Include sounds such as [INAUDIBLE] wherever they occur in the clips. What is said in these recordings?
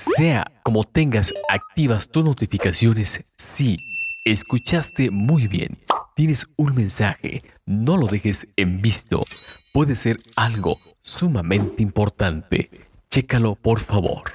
Sea como tengas activas tus notificaciones, sí, escuchaste muy bien. Tienes un mensaje, no lo dejes en visto. Puede ser algo sumamente importante. Chécalo por favor.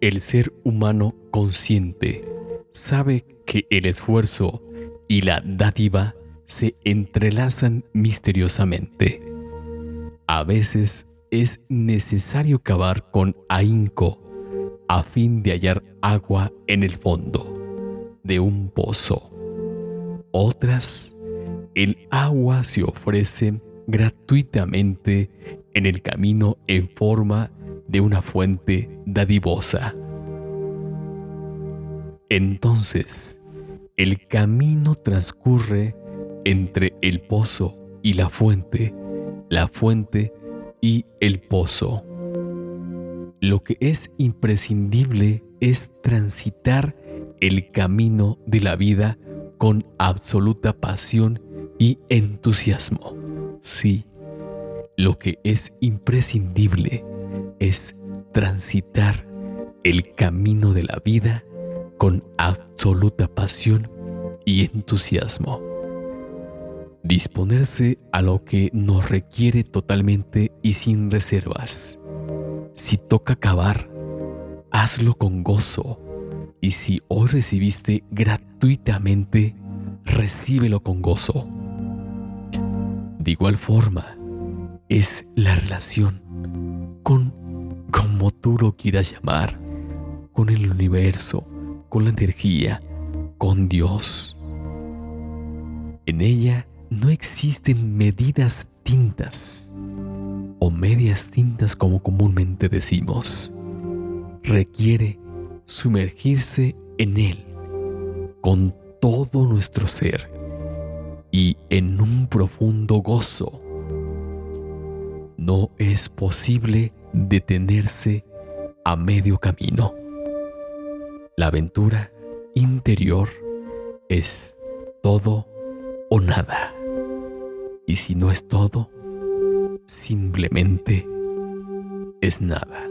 El ser humano consciente sabe que el esfuerzo y la dádiva se entrelazan misteriosamente. A veces es necesario cavar con ahínco a fin de hallar agua en el fondo de un pozo. Otras, el agua se ofrece gratuitamente en el camino en forma de una fuente dadivosa. Entonces, el camino transcurre entre el pozo y la fuente, la fuente y el pozo. Lo que es imprescindible es transitar el camino de la vida con absoluta pasión y entusiasmo. Sí, lo que es imprescindible es transitar el camino de la vida con absoluta pasión y entusiasmo. Disponerse a lo que nos requiere totalmente y sin reservas. Si toca acabar, hazlo con gozo. Y si hoy recibiste gratuitamente, recíbelo con gozo. De igual forma, es la relación con como tú lo quieras llamar, con el universo, con la energía, con Dios. En ella no existen medidas tintas o medias tintas como comúnmente decimos. Requiere sumergirse en Él con todo nuestro ser y en un profundo gozo. No es posible detenerse a medio camino. La aventura interior es todo o nada. Y si no es todo, simplemente es nada.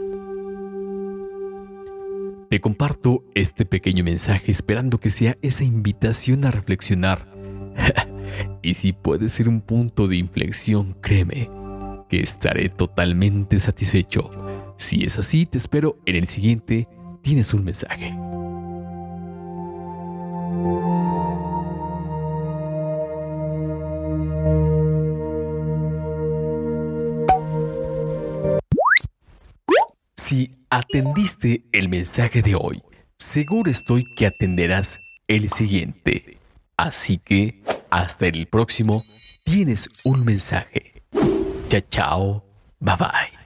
Te comparto este pequeño mensaje esperando que sea esa invitación a reflexionar. [LAUGHS] y si puede ser un punto de inflexión, créeme que estaré totalmente satisfecho. Si es así, te espero en el siguiente. Tienes un mensaje. Si atendiste el mensaje de hoy, seguro estoy que atenderás el siguiente. Así que, hasta el próximo, tienes un mensaje. Chao, chao, bye bye.